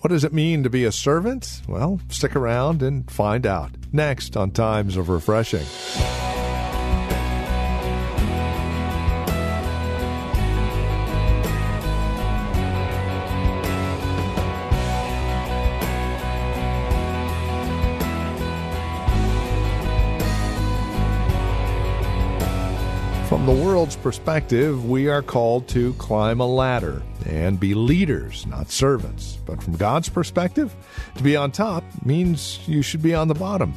What does it mean to be a servant? Well, stick around and find out. Next on Times of Refreshing. From the world's perspective, we are called to climb a ladder and be leaders, not servants. But from God's perspective, to be on top means you should be on the bottom.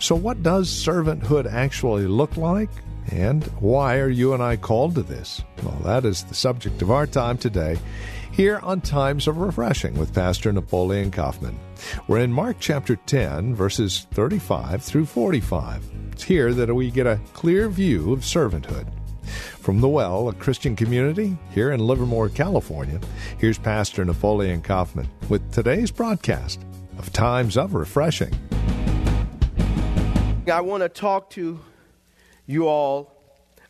So, what does servanthood actually look like? And why are you and I called to this? Well, that is the subject of our time today here on Times of Refreshing with Pastor Napoleon Kaufman. We're in Mark chapter 10, verses 35 through 45. It's here that we get a clear view of servanthood. From The Well, a Christian community here in Livermore, California, here's Pastor Napoleon Kaufman with today's broadcast of Times of Refreshing. I want to talk to you all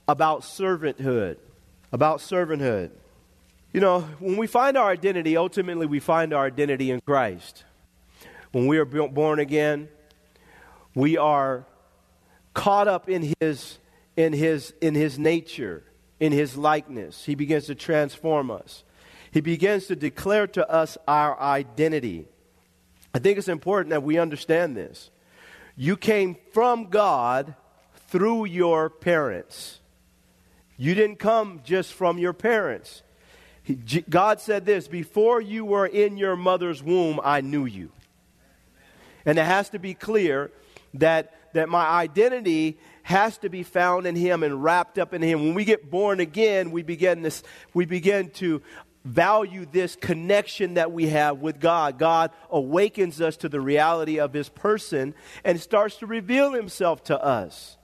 about servanthood. About servanthood. You know, when we find our identity, ultimately we find our identity in Christ. When we are born again, we are caught up in his in his in his nature in his likeness he begins to transform us. He begins to declare to us our identity. I think it's important that we understand this. You came from god through your parents. You didn't come just from your parents. God said this before you were in your mother's womb i knew you. And it has to be clear that that my identity has to be found in him and wrapped up in him. When we get born again, we begin this we begin to value this connection that we have with God. God awakens us to the reality of his person and starts to reveal himself to us.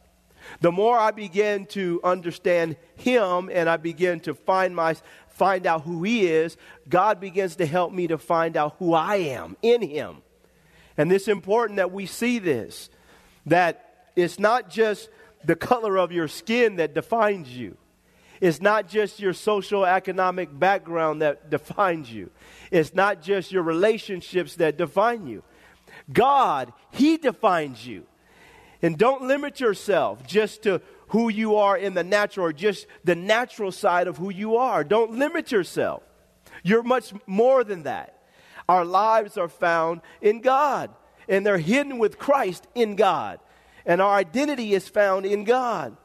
The more I begin to understand him and I begin to find my find out who he is, God begins to help me to find out who I am in him. And it's important that we see this that it's not just the color of your skin that defines you. It's not just your social economic background that defines you. It's not just your relationships that define you. God, He defines you. And don't limit yourself just to who you are in the natural or just the natural side of who you are. Don't limit yourself. You're much more than that. Our lives are found in God and they're hidden with Christ in God. And our identity is found in God.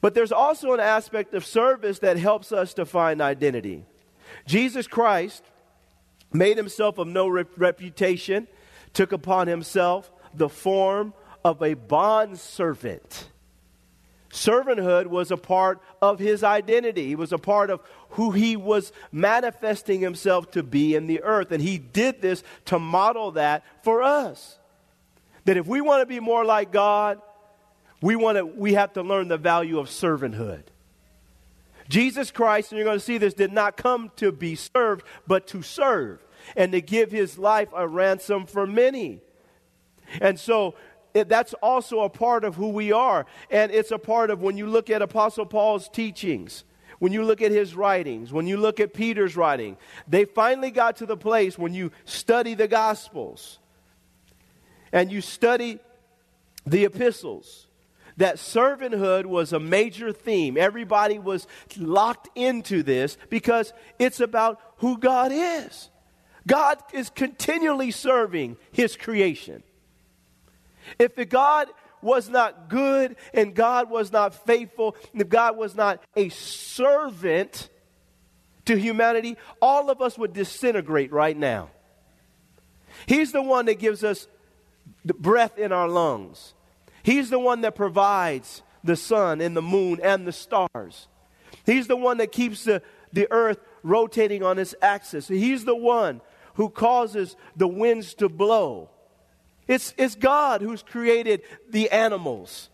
But there's also an aspect of service that helps us to find identity. Jesus Christ made himself of no reputation, took upon himself the form of a bond servant. Servanthood was a part of his identity. He was a part of who he was manifesting himself to be in the earth. And he did this to model that for us. That if we want to be more like God, we, want to, we have to learn the value of servanthood. Jesus Christ, and you're going to see this, did not come to be served, but to serve and to give his life a ransom for many. And so that's also a part of who we are. And it's a part of when you look at Apostle Paul's teachings, when you look at his writings, when you look at Peter's writing, they finally got to the place when you study the Gospels and you study the epistles that servanthood was a major theme. Everybody was locked into this because it's about who God is. God is continually serving his creation. If God was not good and God was not faithful, if God was not a servant to humanity, all of us would disintegrate right now. He's the one that gives us the breath in our lungs. He's the one that provides the sun and the moon and the stars. He's the one that keeps the, the earth rotating on its axis. He's the one who causes the winds to blow. It's, it's God who's created the animals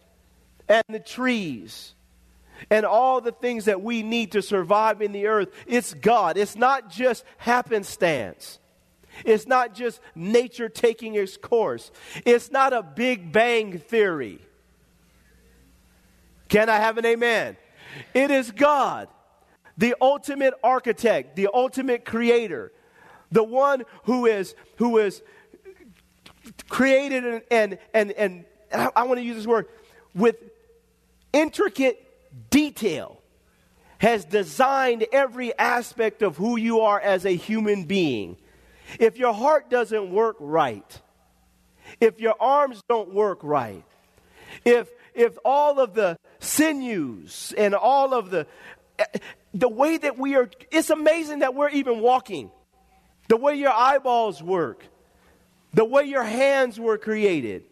and the trees and all the things that we need to survive in the earth. It's God. It's not just happenstance. It's not just nature taking its course. It's not a big bang theory. Can I have an amen? It is God, the ultimate architect, the ultimate creator, the one who is who is created and and and, and I, I want to use this word with intricate detail has designed every aspect of who you are as a human being. If your heart doesn't work right, if your arms don't work right, if if all of the sinews and all of the the way that we are it's amazing that we're even walking. The way your eyeballs work, the way your hands were created.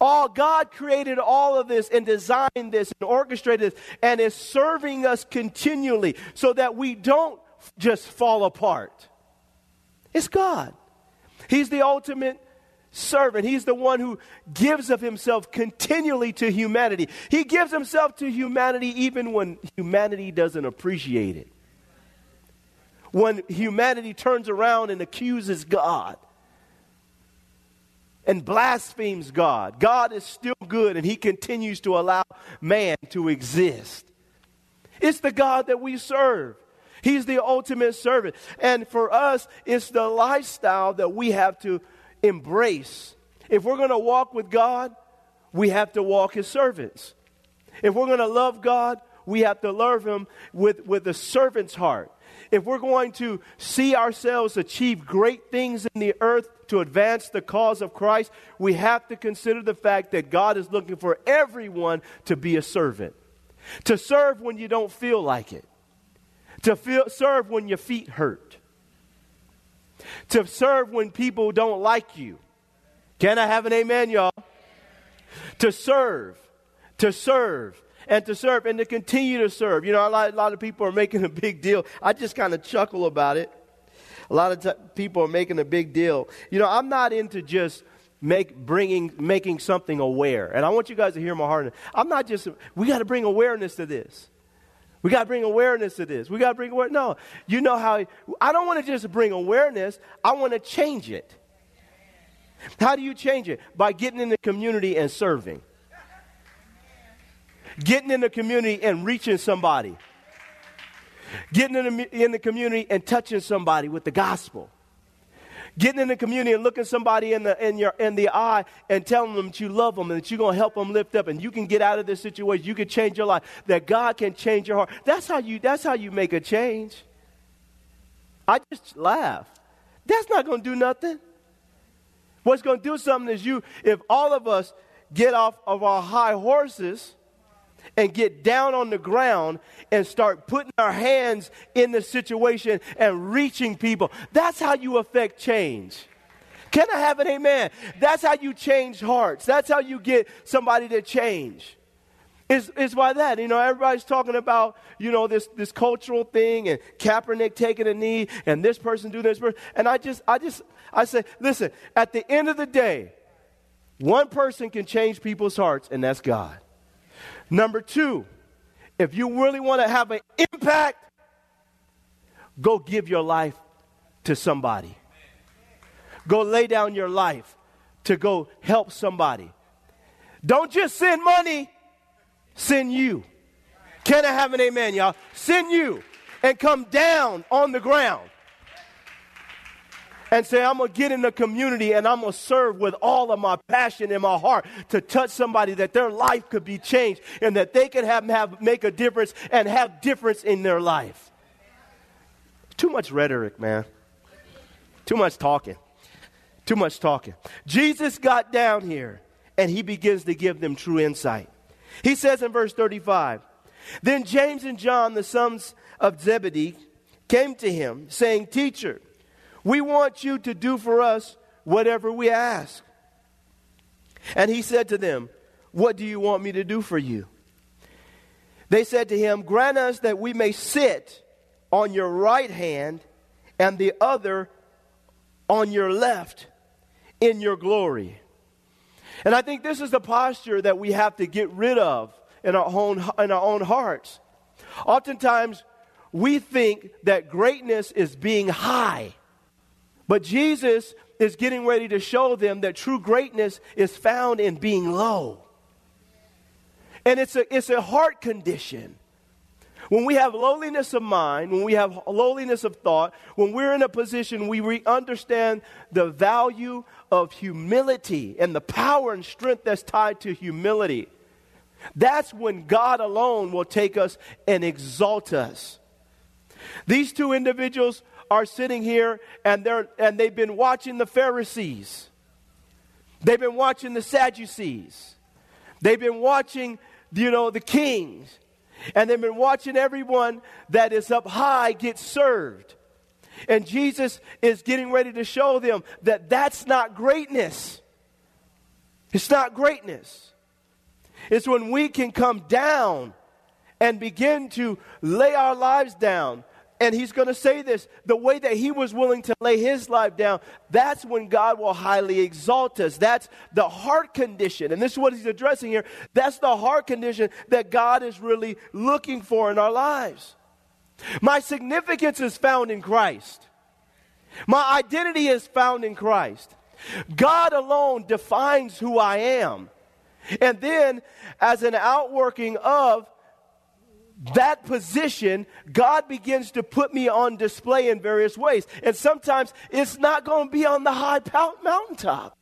All God created all of this and designed this and orchestrated this and is serving us continually so that we don't just fall apart. It's God. He's the ultimate servant. He's the one who gives of himself continually to humanity. He gives himself to humanity even when humanity doesn't appreciate it. When humanity turns around and accuses God and blasphemes God. God is still good and he continues to allow man to exist. It's the God that we serve. He's the ultimate servant. And for us, it's the lifestyle that we have to embrace. If we're going to walk with God, we have to walk as servants. If we're going to love God, we have to love Him with, with a servant's heart. If we're going to see ourselves achieve great things in the earth, to advance the cause of Christ, we have to consider the fact that God is looking for everyone to be a servant. To serve when you don't feel like it. To feel, serve when your feet hurt. To serve when people don't like you. Can I have an amen, y'all? To serve. To serve and to serve and to continue to serve. You know, a lot, a lot of people are making a big deal. I just kind of chuckle about it. A lot of t- people are making a big deal. You know, I'm not into just make bringing making something aware. And I want you guys to hear my heart. I'm not just we got to bring awareness to this. We got to bring awareness to this. We got to bring awareness. No, you know how I don't want to just bring awareness. I want to change it. How do you change it? By getting in the community and serving. Getting in the community and reaching somebody getting in the, in the community and touching somebody with the gospel getting in the community and looking somebody in the in your in the eye and telling them that you love them and that you're going to help them lift up and you can get out of this situation. You can change your life. That god can change your heart. That's how you that's how you make a change. I just laugh. That's not going to do nothing. What's going to do something is you if all of us get off of our high horses and get down on the ground and start putting our hands in the situation and reaching people. That's how you affect change. Can I have an amen? That's how you change hearts. That's how you get somebody to change. It's, it's by that. You know, everybody's talking about, you know, this, this cultural thing and Kaepernick taking a knee and this person doing this. Person. And I just, I just, I say, listen, at the end of the day, one person can change people's hearts, and that's God. Number two, if you really want to have an impact, go give your life to somebody. Go lay down your life to go help somebody. Don't just send money, send you. Can I have an amen, y'all? Send you and come down on the ground and say, I'm going to get in the community and I'm going to serve with all of my passion in my heart to touch somebody that their life could be changed and that they can have, have make a difference and have difference in their life. Too much rhetoric, man. Too much talking. Too much talking. Jesus got down here and he begins to give them true insight. He says in verse 35 Then James and John, the sons of Zebedee, came to him, saying, Teacher, we want you to do for us whatever we ask. And he said to them, What do you want me to do for you? They said to him, Grant us that we may sit on your right hand and the other on your left in your glory. And I think this is the posture that we have to get rid of in our own, in our own hearts. Oftentimes, we think that greatness is being high. But Jesus is getting ready to show them that true greatness is found in being low. And it's a, it's a heart condition. When we have lowliness of mind, when we have lowliness of thought, when we're in a position we re- understand the value of humility and the power and strength that's tied to humility, that's when God alone will take us and exalt us. These two individuals are sitting here and, they're, and they've been watching the Pharisees. They've been watching the Sadducees. They've been watching, you know, the kings. And they've been watching everyone that is up high get served. And Jesus is getting ready to show them that that's not greatness. It's not greatness. It's when we can come down and begin to lay our lives down and he's going to say this the way that he was willing to lay his life down, that's when God will highly exalt us. That's the heart condition. And this is what he's addressing here. That's the heart condition that God is really looking for in our lives. My significance is found in Christ, my identity is found in Christ. God alone defines who I am. And then, as an outworking of that position, God begins to put me on display in various ways. And sometimes it's not going to be on the high mountaintop.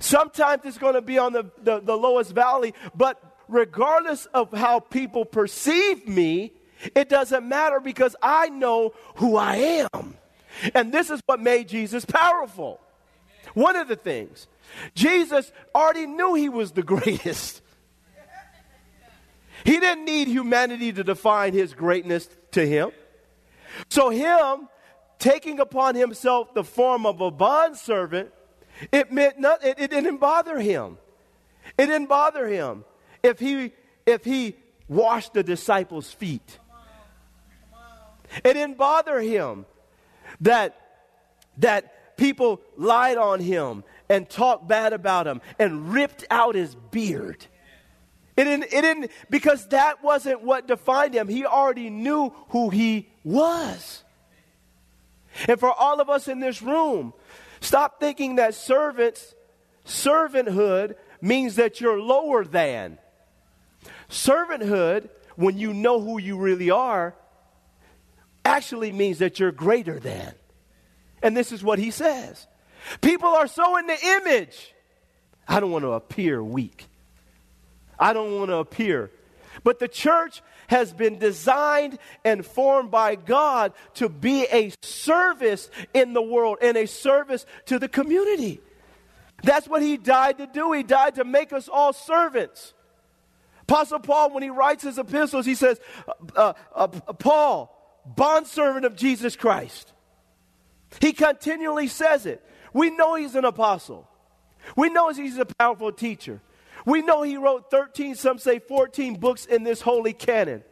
Sometimes it's going to be on the, the, the, lowest valley. But regardless of how people perceive me, it doesn't matter because I know who I am. And this is what made Jesus powerful. One of the things. Jesus already knew he was the greatest. He didn't need humanity to define his greatness to him. So, him taking upon himself the form of a bondservant, it meant not, it, it didn't bother him. It didn't bother him if he if he washed the disciples' feet. It didn't bother him that that people lied on him and talked bad about him and ripped out his beard. It didn't, it didn't, because that wasn't what defined him. He already knew who he was. And for all of us in this room, stop thinking that servants, servanthood means that you're lower than. Servanthood, when you know who you really are, actually means that you're greater than. And this is what he says. People are so in the image. I don't want to appear weak. I don't want to appear. But the church has been designed and formed by God to be a service in the world and a service to the community. That's what he died to do. He died to make us all servants. Apostle Paul, when he writes his epistles, he says, uh, uh, uh, Paul, bondservant of Jesus Christ. He continually says it. We know he's an apostle. We know he's a powerful teacher. We know he wrote 13, some say 14 books in this holy canon.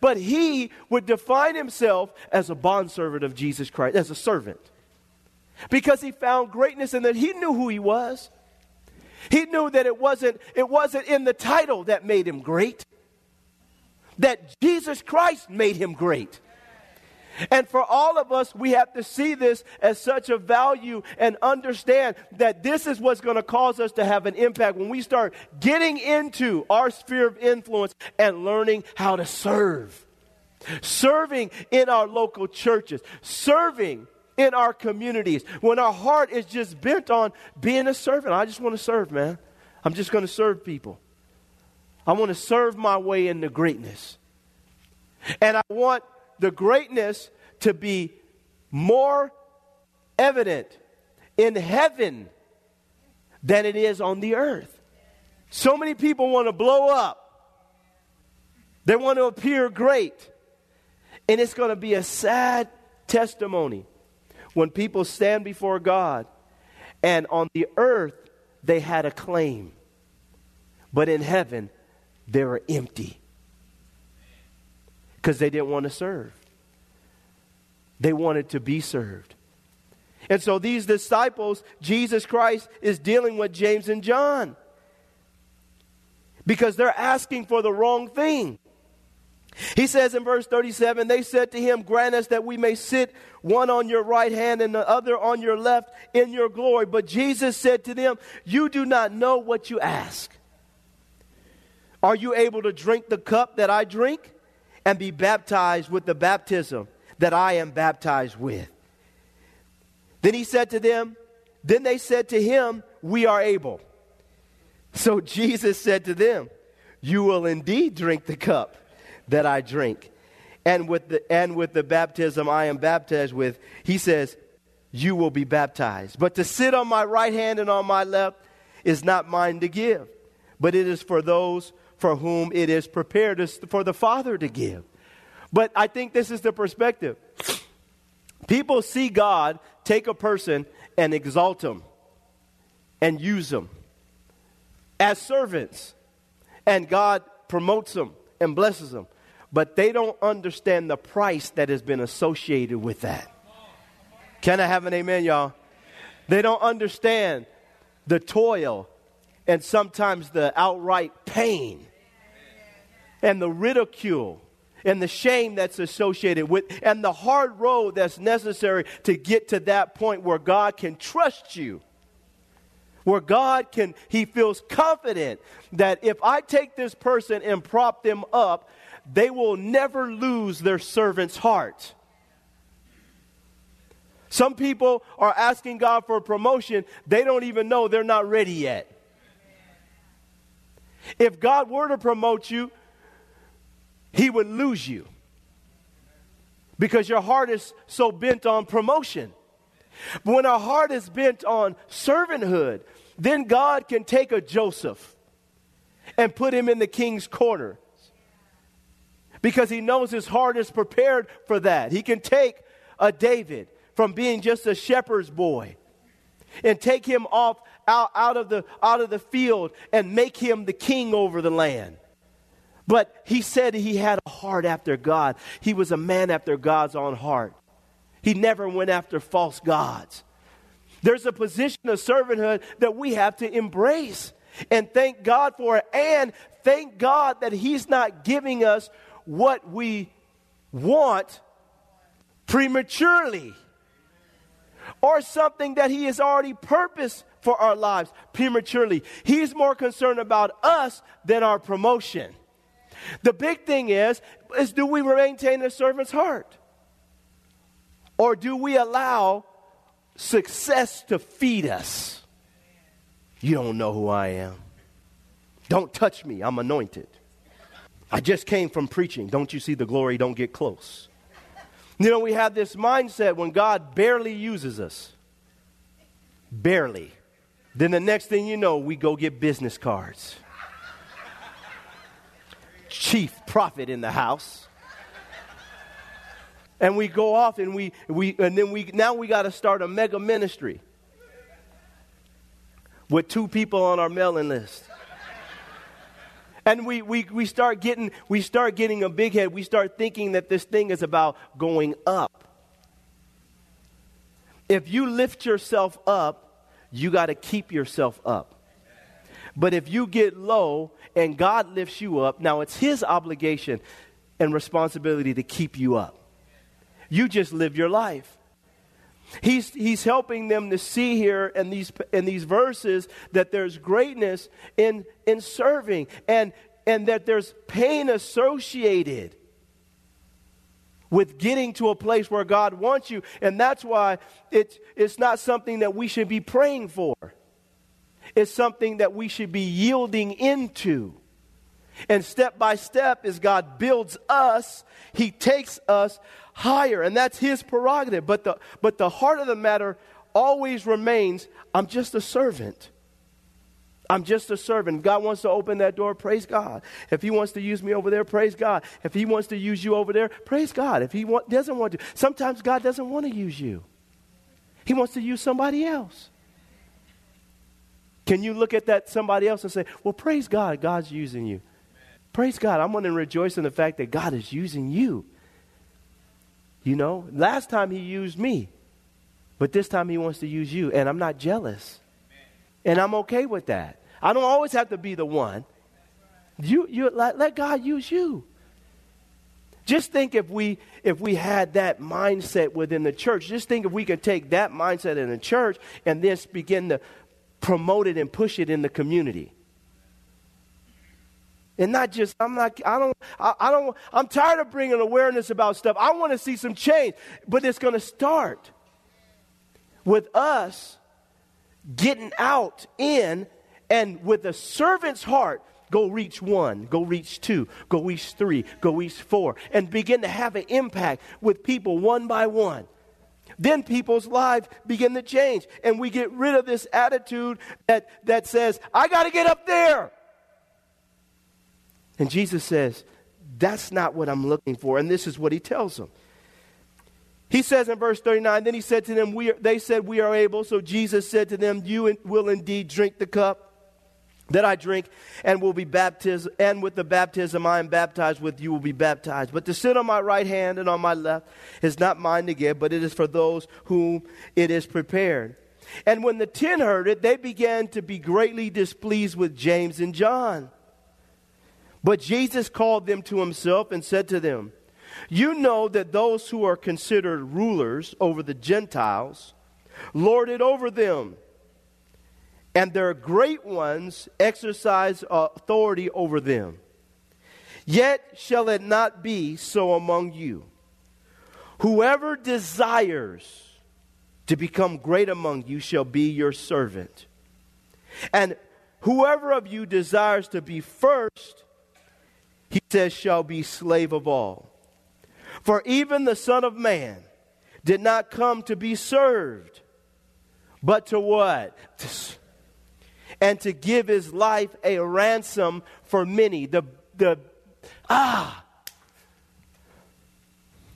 But he would define himself as a bondservant of Jesus Christ, as a servant. Because he found greatness in that he knew who he was. He knew that it wasn't, it wasn't in the title that made him great, that Jesus Christ made him great. And for all of us, we have to see this as such a value and understand that this is what's going to cause us to have an impact when we start getting into our sphere of influence and learning how to serve. Serving in our local churches, serving in our communities, when our heart is just bent on being a servant. I just want to serve, man. I'm just going to serve people. I want to serve my way into greatness. And I want the greatness to be more evident in heaven than it is on the earth. So many people want to blow up, they want to appear great. And it's going to be a sad testimony when people stand before God and on the earth they had a claim, but in heaven they were empty because they didn't want to serve. They wanted to be served. And so these disciples, Jesus Christ is dealing with James and John because they're asking for the wrong thing. He says in verse 37 They said to him, Grant us that we may sit one on your right hand and the other on your left in your glory. But Jesus said to them, You do not know what you ask. Are you able to drink the cup that I drink and be baptized with the baptism that I am baptized with? Then he said to them, Then they said to him, We are able. So Jesus said to them, You will indeed drink the cup that I drink. And with the, and with the baptism I am baptized with, he says, You will be baptized. But to sit on my right hand and on my left is not mine to give, but it is for those for whom it is prepared for the Father to give. But I think this is the perspective. People see God take a person and exalt them and use them as servants, and God promotes them and blesses them but they don't understand the price that has been associated with that. Can I have an amen, y'all? They don't understand the toil and sometimes the outright pain and the ridicule and the shame that's associated with and the hard road that's necessary to get to that point where God can trust you where God can, he feels confident that if I take this person and prop them up, they will never lose their servant's heart. Some people are asking God for a promotion, they don't even know they're not ready yet. If God were to promote you, He would lose you because your heart is so bent on promotion. But when our heart is bent on servanthood, then God can take a Joseph and put him in the king's corner because he knows his heart is prepared for that. He can take a David from being just a shepherd's boy and take him off out, out, of the, out of the field and make him the king over the land. But he said he had a heart after God. He was a man after God's own heart. He never went after false gods. There's a position of servanthood that we have to embrace and thank God for it. And thank God that He's not giving us what we want prematurely or something that He has already purposed for our lives prematurely. He's more concerned about us than our promotion. The big thing is, is do we maintain a servant's heart? Or do we allow success to feed us? You don't know who I am. Don't touch me, I'm anointed. I just came from preaching. Don't you see the glory? Don't get close. You know, we have this mindset when God barely uses us. Barely. Then the next thing you know, we go get business cards. Chief prophet in the house. And we go off and we, we and then we now we got to start a mega ministry with two people on our mailing list and we, we, we, start getting, we start getting a big head. We start thinking that this thing is about going up. If you lift yourself up, you got to keep yourself up. But if you get low and God lifts you up, now it's His obligation and responsibility to keep you up. You just live your life. He's, he's helping them to see here in these, in these verses that there's greatness in, in serving and, and that there's pain associated with getting to a place where God wants you. And that's why it's, it's not something that we should be praying for, it's something that we should be yielding into. And step by step, as God builds us, He takes us higher, and that's his prerogative. But the, but the heart of the matter always remains I'm just a servant. I'm just a servant. God wants to open that door, praise God. If He wants to use me over there, praise God. If He wants to use you over there, praise God. If He doesn't want to, sometimes God doesn't want to use you, He wants to use somebody else. Can you look at that somebody else and say, Well, praise God, God's using you? Praise God. I'm going to rejoice in the fact that God is using you. You know, last time he used me. But this time he wants to use you, and I'm not jealous. And I'm okay with that. I don't always have to be the one. You, you let, let God use you. Just think if we if we had that mindset within the church. Just think if we could take that mindset in the church and then begin to promote it and push it in the community. And not just I'm not I don't I, I don't I'm tired of bringing awareness about stuff. I want to see some change, but it's going to start with us getting out in and with a servant's heart go reach one, go reach two, go reach three, go reach four, and begin to have an impact with people one by one. Then people's lives begin to change, and we get rid of this attitude that, that says, I got to get up there. And Jesus says, That's not what I'm looking for. And this is what he tells them. He says in verse 39, then he said to them, we are, they said, we are able. So Jesus said to them, you will indeed drink the cup that I drink and will be baptized, and with the baptism I am baptized with, you will be baptized. But to sit on my right hand and on my left is not mine to give, but it is for those whom it is prepared. And when the ten heard it, they began to be greatly displeased with James and John. But Jesus called them to himself and said to them, you know that those who are considered rulers over the Gentiles lord it over them, and their great ones exercise authority over them. Yet shall it not be so among you. Whoever desires to become great among you shall be your servant. And whoever of you desires to be first, he says, shall be slave of all. For even the Son of Man did not come to be served, but to what? And to give his life a ransom for many. The, the, ah,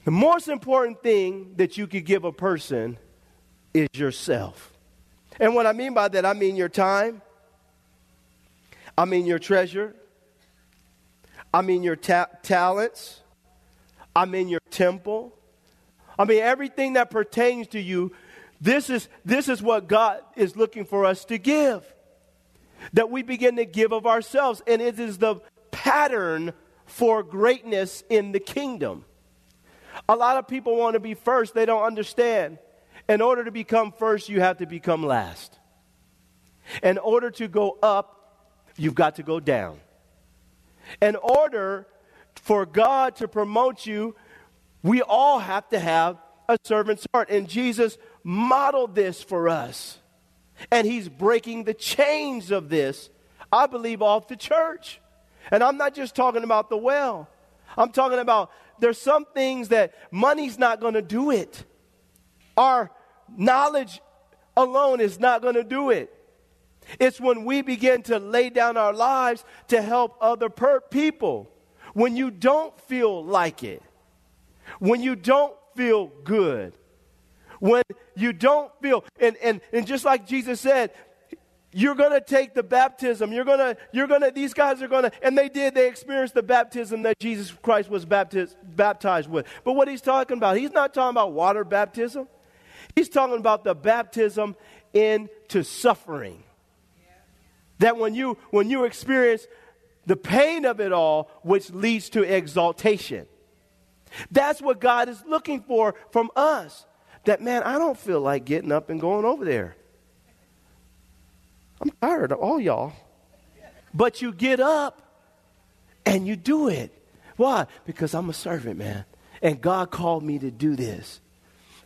the most important thing that you could give a person is yourself. And what I mean by that, I mean your time, I mean your treasure, I mean your ta- talents, I mean your temple. I mean, everything that pertains to you, this is, this is what God is looking for us to give. That we begin to give of ourselves. And it is the pattern for greatness in the kingdom. A lot of people want to be first, they don't understand. In order to become first, you have to become last. In order to go up, you've got to go down. In order for God to promote you, we all have to have a servant's heart. And Jesus modeled this for us. And he's breaking the chains of this, I believe, off the church. And I'm not just talking about the well, I'm talking about there's some things that money's not going to do it. Our knowledge alone is not going to do it. It's when we begin to lay down our lives to help other per- people when you don't feel like it, when you don't feel good, when you don't feel, and, and, and just like Jesus said, you're going to take the baptism. You're going to, you're going to, these guys are going to, and they did, they experienced the baptism that Jesus Christ was baptized, baptized with. But what he's talking about, he's not talking about water baptism. He's talking about the baptism into suffering. That when you, when you experience the pain of it all, which leads to exaltation. That's what God is looking for from us. That, man, I don't feel like getting up and going over there. I'm tired of all y'all. But you get up and you do it. Why? Because I'm a servant, man. And God called me to do this.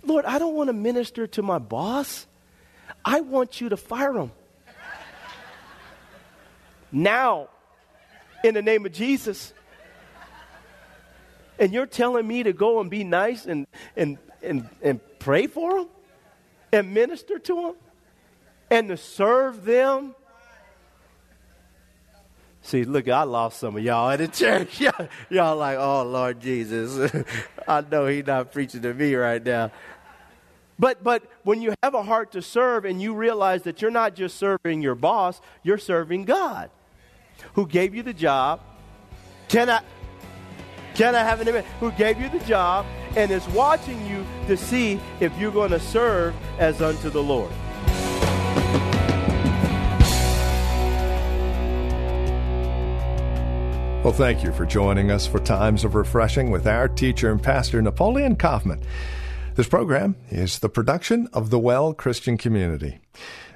Lord, I don't want to minister to my boss. I want you to fire him. now in the name of Jesus. And you're telling me to go and be nice and, and, and, and pray for them and minister to them and to serve them. See, look, I lost some of y'all at the church. Y'all, like, oh, Lord Jesus. I know he's not preaching to me right now. But, but when you have a heart to serve and you realize that you're not just serving your boss, you're serving God who gave you the job. Can I, can I have an amen? Who gave you the job and is watching you to see if you're going to serve as unto the Lord. Well, thank you for joining us for Times of Refreshing with our teacher and pastor, Napoleon Kaufman. This program is the production of the Well Christian Community.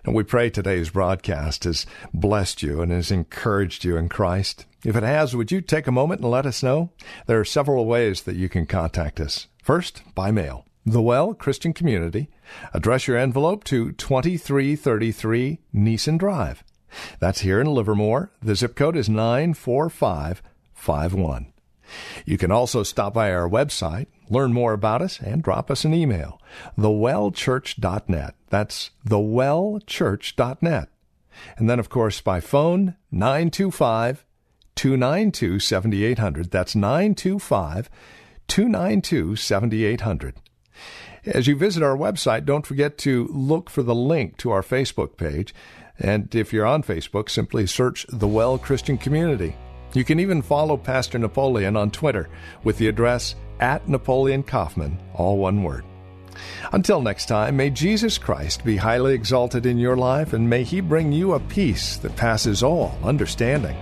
And we pray today's broadcast has blessed you and has encouraged you in Christ. If it has, would you take a moment and let us know? There are several ways that you can contact us. First, by mail. The Well Christian Community. Address your envelope to 2333 Nissen Drive. That's here in Livermore. The zip code is 94551. You can also stop by our website, learn more about us, and drop us an email. TheWellChurch.net. That's TheWellChurch.net. And then, of course, by phone, 925 292 7800. That's 925 292 7800. As you visit our website, don't forget to look for the link to our Facebook page. And if you're on Facebook, simply search The Well Christian Community. You can even follow Pastor Napoleon on Twitter with the address at Napoleon Kaufman, all one word. Until next time, may Jesus Christ be highly exalted in your life and may he bring you a peace that passes all understanding.